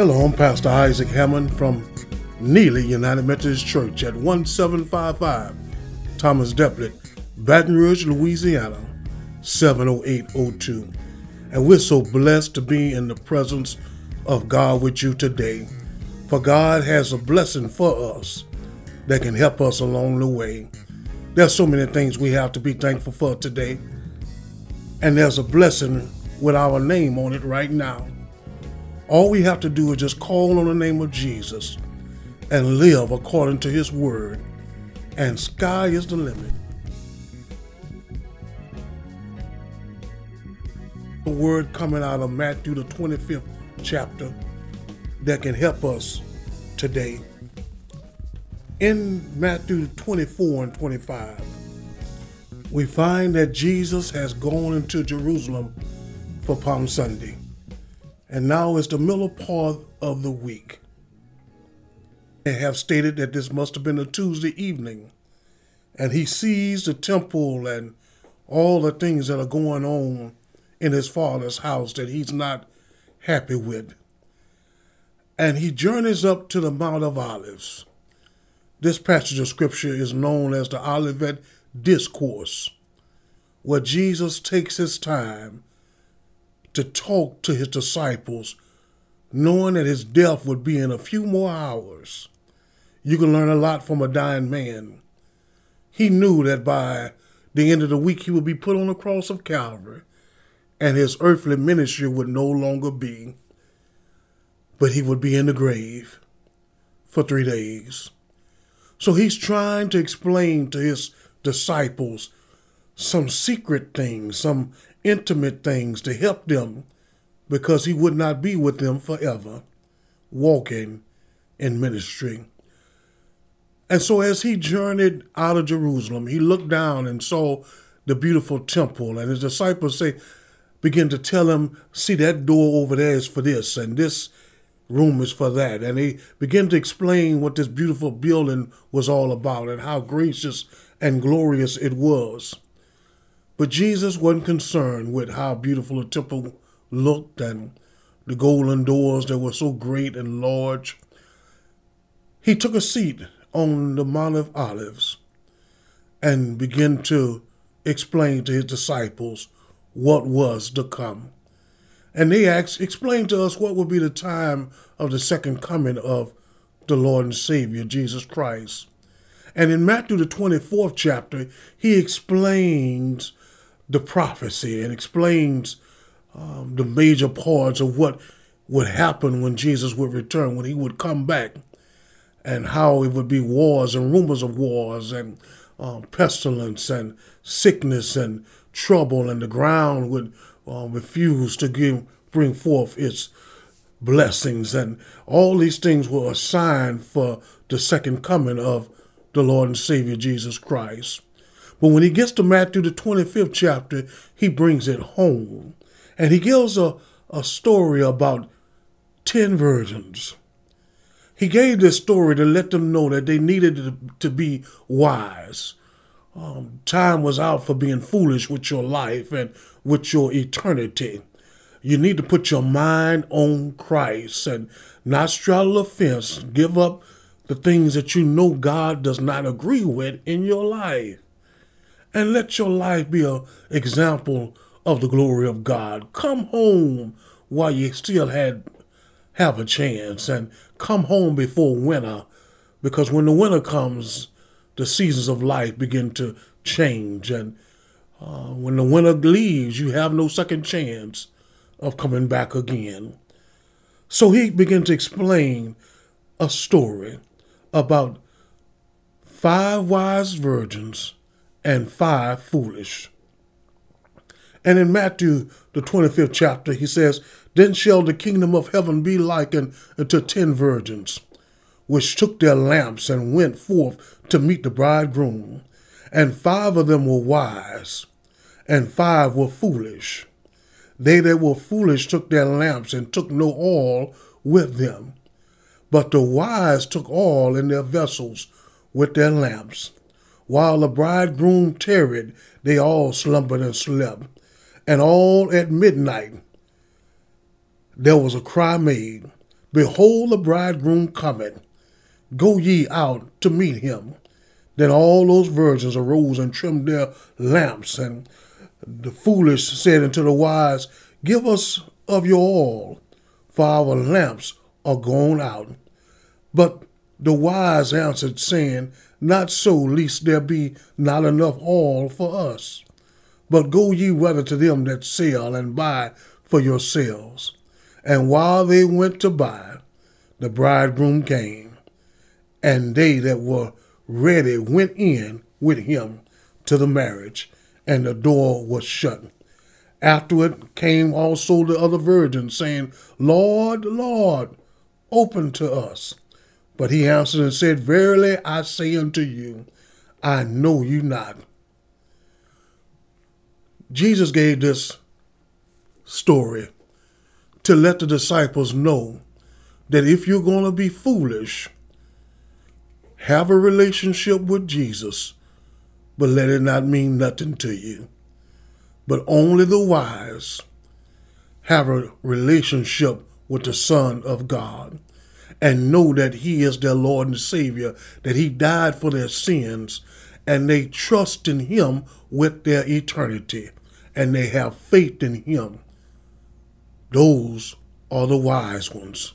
Hello, I'm Pastor Isaac Hammond from Neely United Methodist Church at 1755 Thomas Delpit, Baton Rouge, Louisiana 70802. And we're so blessed to be in the presence of God with you today. For God has a blessing for us that can help us along the way. There's so many things we have to be thankful for today. And there's a blessing with our name on it right now. All we have to do is just call on the name of Jesus and live according to his word. And sky is the limit. The word coming out of Matthew, the 25th chapter, that can help us today. In Matthew 24 and 25, we find that Jesus has gone into Jerusalem for Palm Sunday and now is the middle part of the week. They have stated that this must have been a Tuesday evening, and he sees the temple and all the things that are going on in his father's house that he's not happy with. And he journeys up to the Mount of Olives. This passage of scripture is known as the Olivet Discourse, where Jesus takes his time to talk to his disciples, knowing that his death would be in a few more hours. You can learn a lot from a dying man. He knew that by the end of the week he would be put on the cross of Calvary and his earthly ministry would no longer be, but he would be in the grave for three days. So he's trying to explain to his disciples some secret things, some intimate things to help them because he would not be with them forever, walking in ministry. And so, as he journeyed out of Jerusalem, he looked down and saw the beautiful temple, and his disciples say, begin to tell him, "See that door over there is for this, and this room is for that." And he began to explain what this beautiful building was all about and how gracious and glorious it was. But Jesus wasn't concerned with how beautiful the temple looked and the golden doors that were so great and large. He took a seat on the Mount of Olives and began to explain to his disciples what was to come. And they asked, explain to us what would be the time of the second coming of the Lord and Savior, Jesus Christ. And in Matthew, the 24th chapter, he explains the prophecy and explains um, the major parts of what would happen when Jesus would return, when he would come back, and how it would be wars and rumors of wars and um, pestilence and sickness and trouble, and the ground would um, refuse to give, bring forth its blessings. And all these things were a sign for the second coming of the Lord and Savior Jesus Christ. But when he gets to Matthew, the 25th chapter, he brings it home. And he gives a, a story about 10 virgins. He gave this story to let them know that they needed to, to be wise. Um, time was out for being foolish with your life and with your eternity. You need to put your mind on Christ and not straddle the fence. Give up the things that you know God does not agree with in your life and let your life be an example of the glory of God. Come home while you still had have a chance and come home before winter because when the winter comes the seasons of life begin to change and uh, when the winter leaves you have no second chance of coming back again so he began to explain a story about five wise virgins and five foolish. And in Matthew, the 25th chapter, he says, Then shall the kingdom of heaven be likened unto ten virgins, which took their lamps and went forth to meet the bridegroom. And five of them were wise, and five were foolish. They that were foolish took their lamps and took no oil with them. But the wise took oil in their vessels with their lamps. While the bridegroom tarried, they all slumbered and slept. And all at midnight there was a cry made, Behold, the bridegroom cometh. Go ye out to meet him. Then all those virgins arose and trimmed their lamps. And the foolish said unto the wise, Give us of your oil, for our lamps are gone out. But the wise answered, saying, Not so, lest there be not enough oil for us. But go ye rather to them that sell and buy for yourselves. And while they went to buy, the bridegroom came, and they that were ready went in with him to the marriage, and the door was shut. Afterward came also the other virgins, saying, Lord, Lord, open to us. But he answered and said, Verily I say unto you, I know you not. Jesus gave this story to let the disciples know that if you're going to be foolish, have a relationship with Jesus, but let it not mean nothing to you. But only the wise have a relationship with the Son of God and know that He is their Lord and Savior, that He died for their sins, and they trust in Him with their eternity, and they have faith in Him. Those are the wise ones.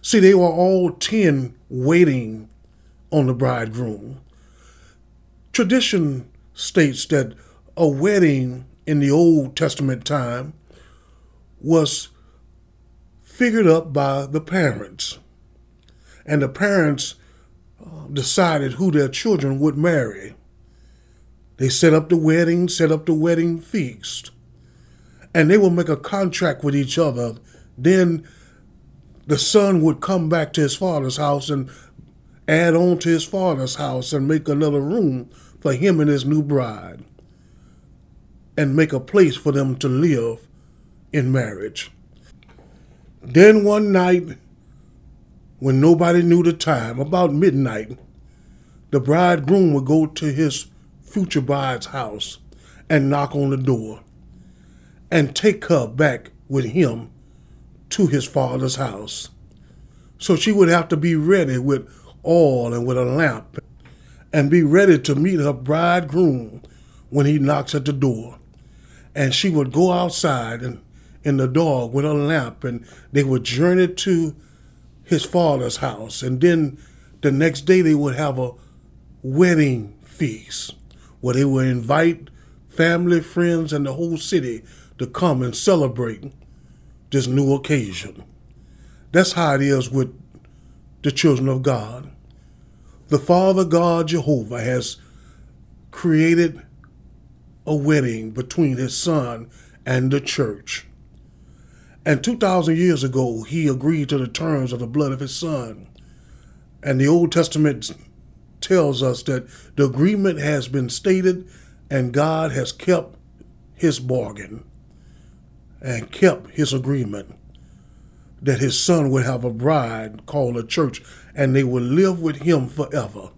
See, they were all ten waiting on the bridegroom. Tradition states that a wedding in the Old Testament time was figured up by the parents. And the parents uh, decided who their children would marry. They set up the wedding, set up the wedding feast, and they would make a contract with each other. Then the son would come back to his father's house and add on to his father's house and make another room for him and his new bride and make a place for them to live in marriage. Then one night, when nobody knew the time, about midnight, the bridegroom would go to his future bride's house and knock on the door and take her back with him to his father's house. So she would have to be ready with oil and with a lamp and be ready to meet her bridegroom when he knocks at the door. And she would go outside and in the dog with a lamp and they would journey to his father's house. And then the next day they would have a wedding feast where they would invite family, friends, and the whole city to come and celebrate this new occasion. That's how it is with the children of God. The Father God Jehovah has created a wedding between his son and the church. And 2,000 years ago, he agreed to the terms of the blood of his son. And the Old Testament tells us that the agreement has been stated and God has kept his bargain and kept his agreement that his son would have a bride called a church and they would live with him forever.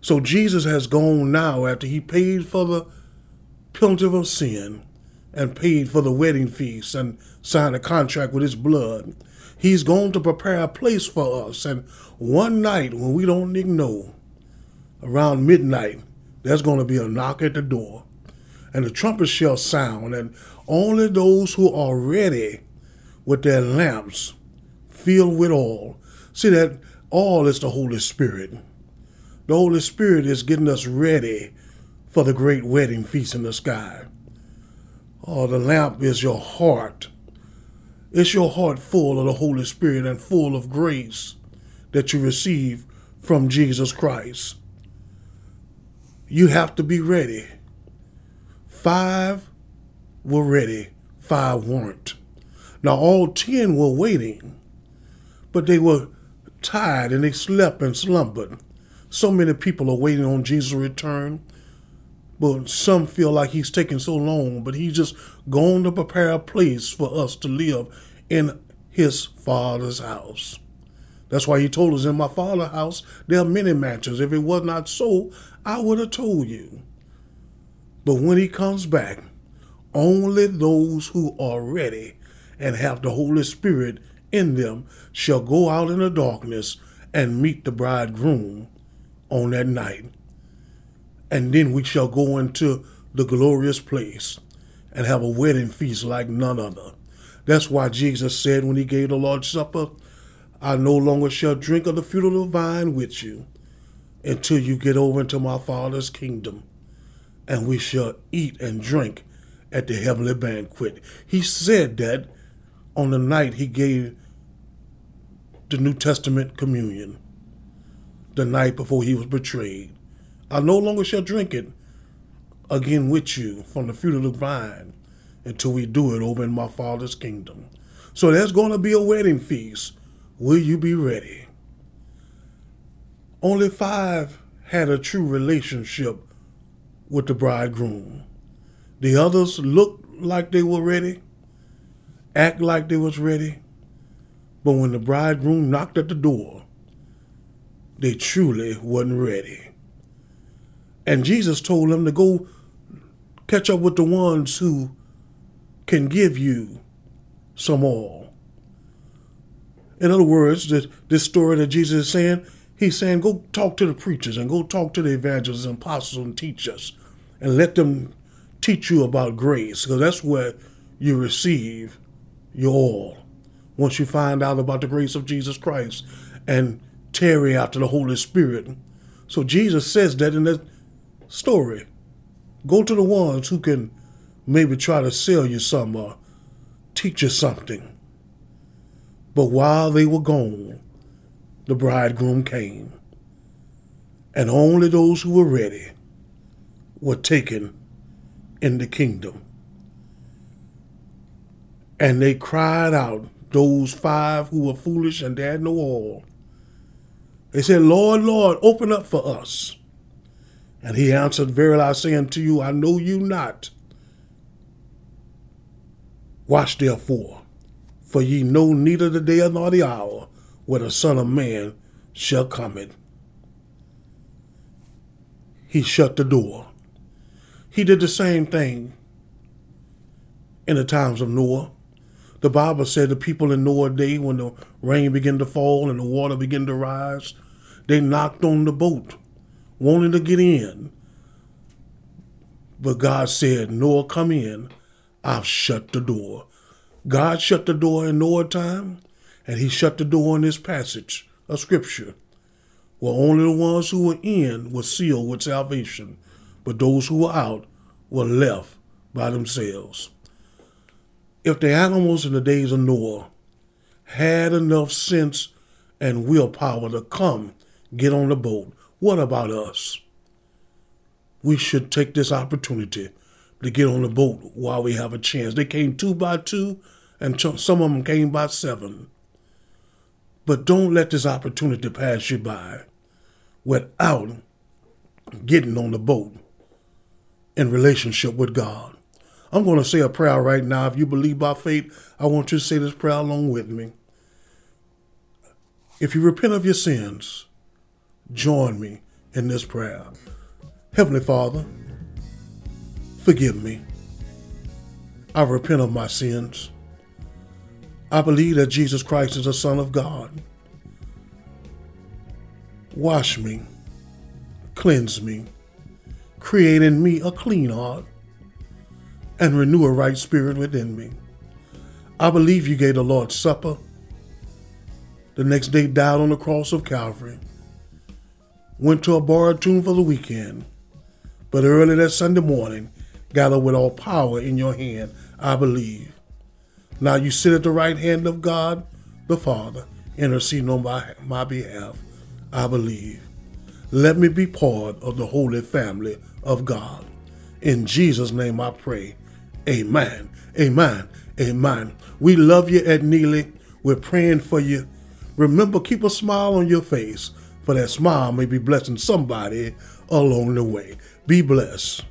So Jesus has gone now after he paid for the penalty of sin and paid for the wedding feast and signed a contract with his blood. He's going to prepare a place for us. And one night when we don't even know, around midnight, there's going to be a knock at the door. And the trumpet shall sound, and only those who are ready with their lamps filled with oil. See that all is the Holy Spirit. The Holy Spirit is getting us ready for the great wedding feast in the sky. Oh, the lamp is your heart. It's your heart full of the Holy Spirit and full of grace that you receive from Jesus Christ. You have to be ready. Five were ready, five weren't. Now, all ten were waiting, but they were tired and they slept and slumbered. So many people are waiting on Jesus' return, but some feel like he's taking so long, but he's just going to prepare a place for us to live in his Father's house. That's why he told us, In my Father's house, there are many mansions. If it was not so, I would have told you. But when he comes back, only those who are ready and have the Holy Spirit in them shall go out in the darkness and meet the bridegroom on that night. And then we shall go into the glorious place and have a wedding feast like none other. That's why Jesus said when he gave the Lord's Supper, I no longer shall drink of the fruit of the vine with you until you get over into my Father's kingdom, and we shall eat and drink at the heavenly banquet. He said that on the night he gave the New Testament communion, the night before he was betrayed. I no longer shall drink it again with you from the fruit of the vine until we do it over in my Father's kingdom. So there's going to be a wedding feast. Will you be ready? Only five had a true relationship with the bridegroom. The others looked like they were ready, act like they was ready, but when the bridegroom knocked at the door, they truly wasn't ready. And Jesus told them to go catch up with the ones who can give you some oil. In other words, this, this story that Jesus is saying, he's saying, go talk to the preachers and go talk to the evangelists and apostles and teachers and let them teach you about grace because that's where you receive your oil. Once you find out about the grace of Jesus Christ and tarry after the Holy Spirit. So Jesus says that in that story. Go to the ones who can maybe try to sell you some or teach you something. But while they were gone, the bridegroom came. And only those who were ready were taken in the kingdom. And they cried out, those five who were foolish and they had no oil. They said, Lord, Lord, open up for us. And he answered, Verily I say unto you, I know you not. Watch therefore, for ye know neither the day nor the hour where the Son of Man shall come in. He shut the door. He did the same thing in the times of Noah. The Bible said the people in Noah day, when the rain began to fall and the water began to rise, they knocked on the boat, wanting to get in. But God said, Noah, come in. I've shut the door. God shut the door in Noah time, and he shut the door in this passage of scripture, where only the ones who were in were sealed with salvation, but those who were out were left by themselves. If the animals in the days of Noah had enough sense and willpower to come get on the boat, what about us? We should take this opportunity to get on the boat while we have a chance. They came two by two, and some of them came by seven. But don't let this opportunity pass you by without getting on the boat in relationship with God. I'm going to say a prayer right now. If you believe by faith, I want you to say this prayer along with me. If you repent of your sins, join me in this prayer. Heavenly Father, forgive me. I repent of my sins. I believe that Jesus Christ is the Son of God. Wash me, cleanse me, create in me a clean heart, and renew a right spirit within me. I believe you gave the Lord's Supper. The next day died on the cross of Calvary. Went to a borrowed tomb for the weekend. But early that Sunday morning, gathered with all power in your hand, I believe. Now you sit at the right hand of God, the Father, interceding on my, my behalf. I believe. Let me be part of the holy family of God. In Jesus' name I pray. Amen. Amen. Amen. We love you Ed Neely. We're praying for you. Remember, keep a smile on your face, for that smile may be blessing somebody along the way. Be blessed.